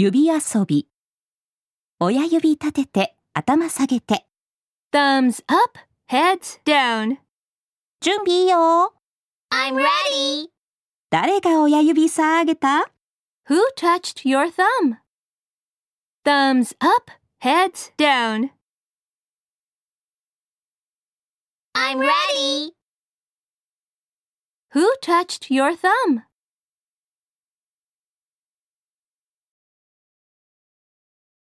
指遊び親指立てて頭下げて Thumbs up, heads down. 準備いいよ I'm ready. 誰が親指下げた Who touched your thumb? Thumbs up, heads down. I'm ready. Who touched your thumb?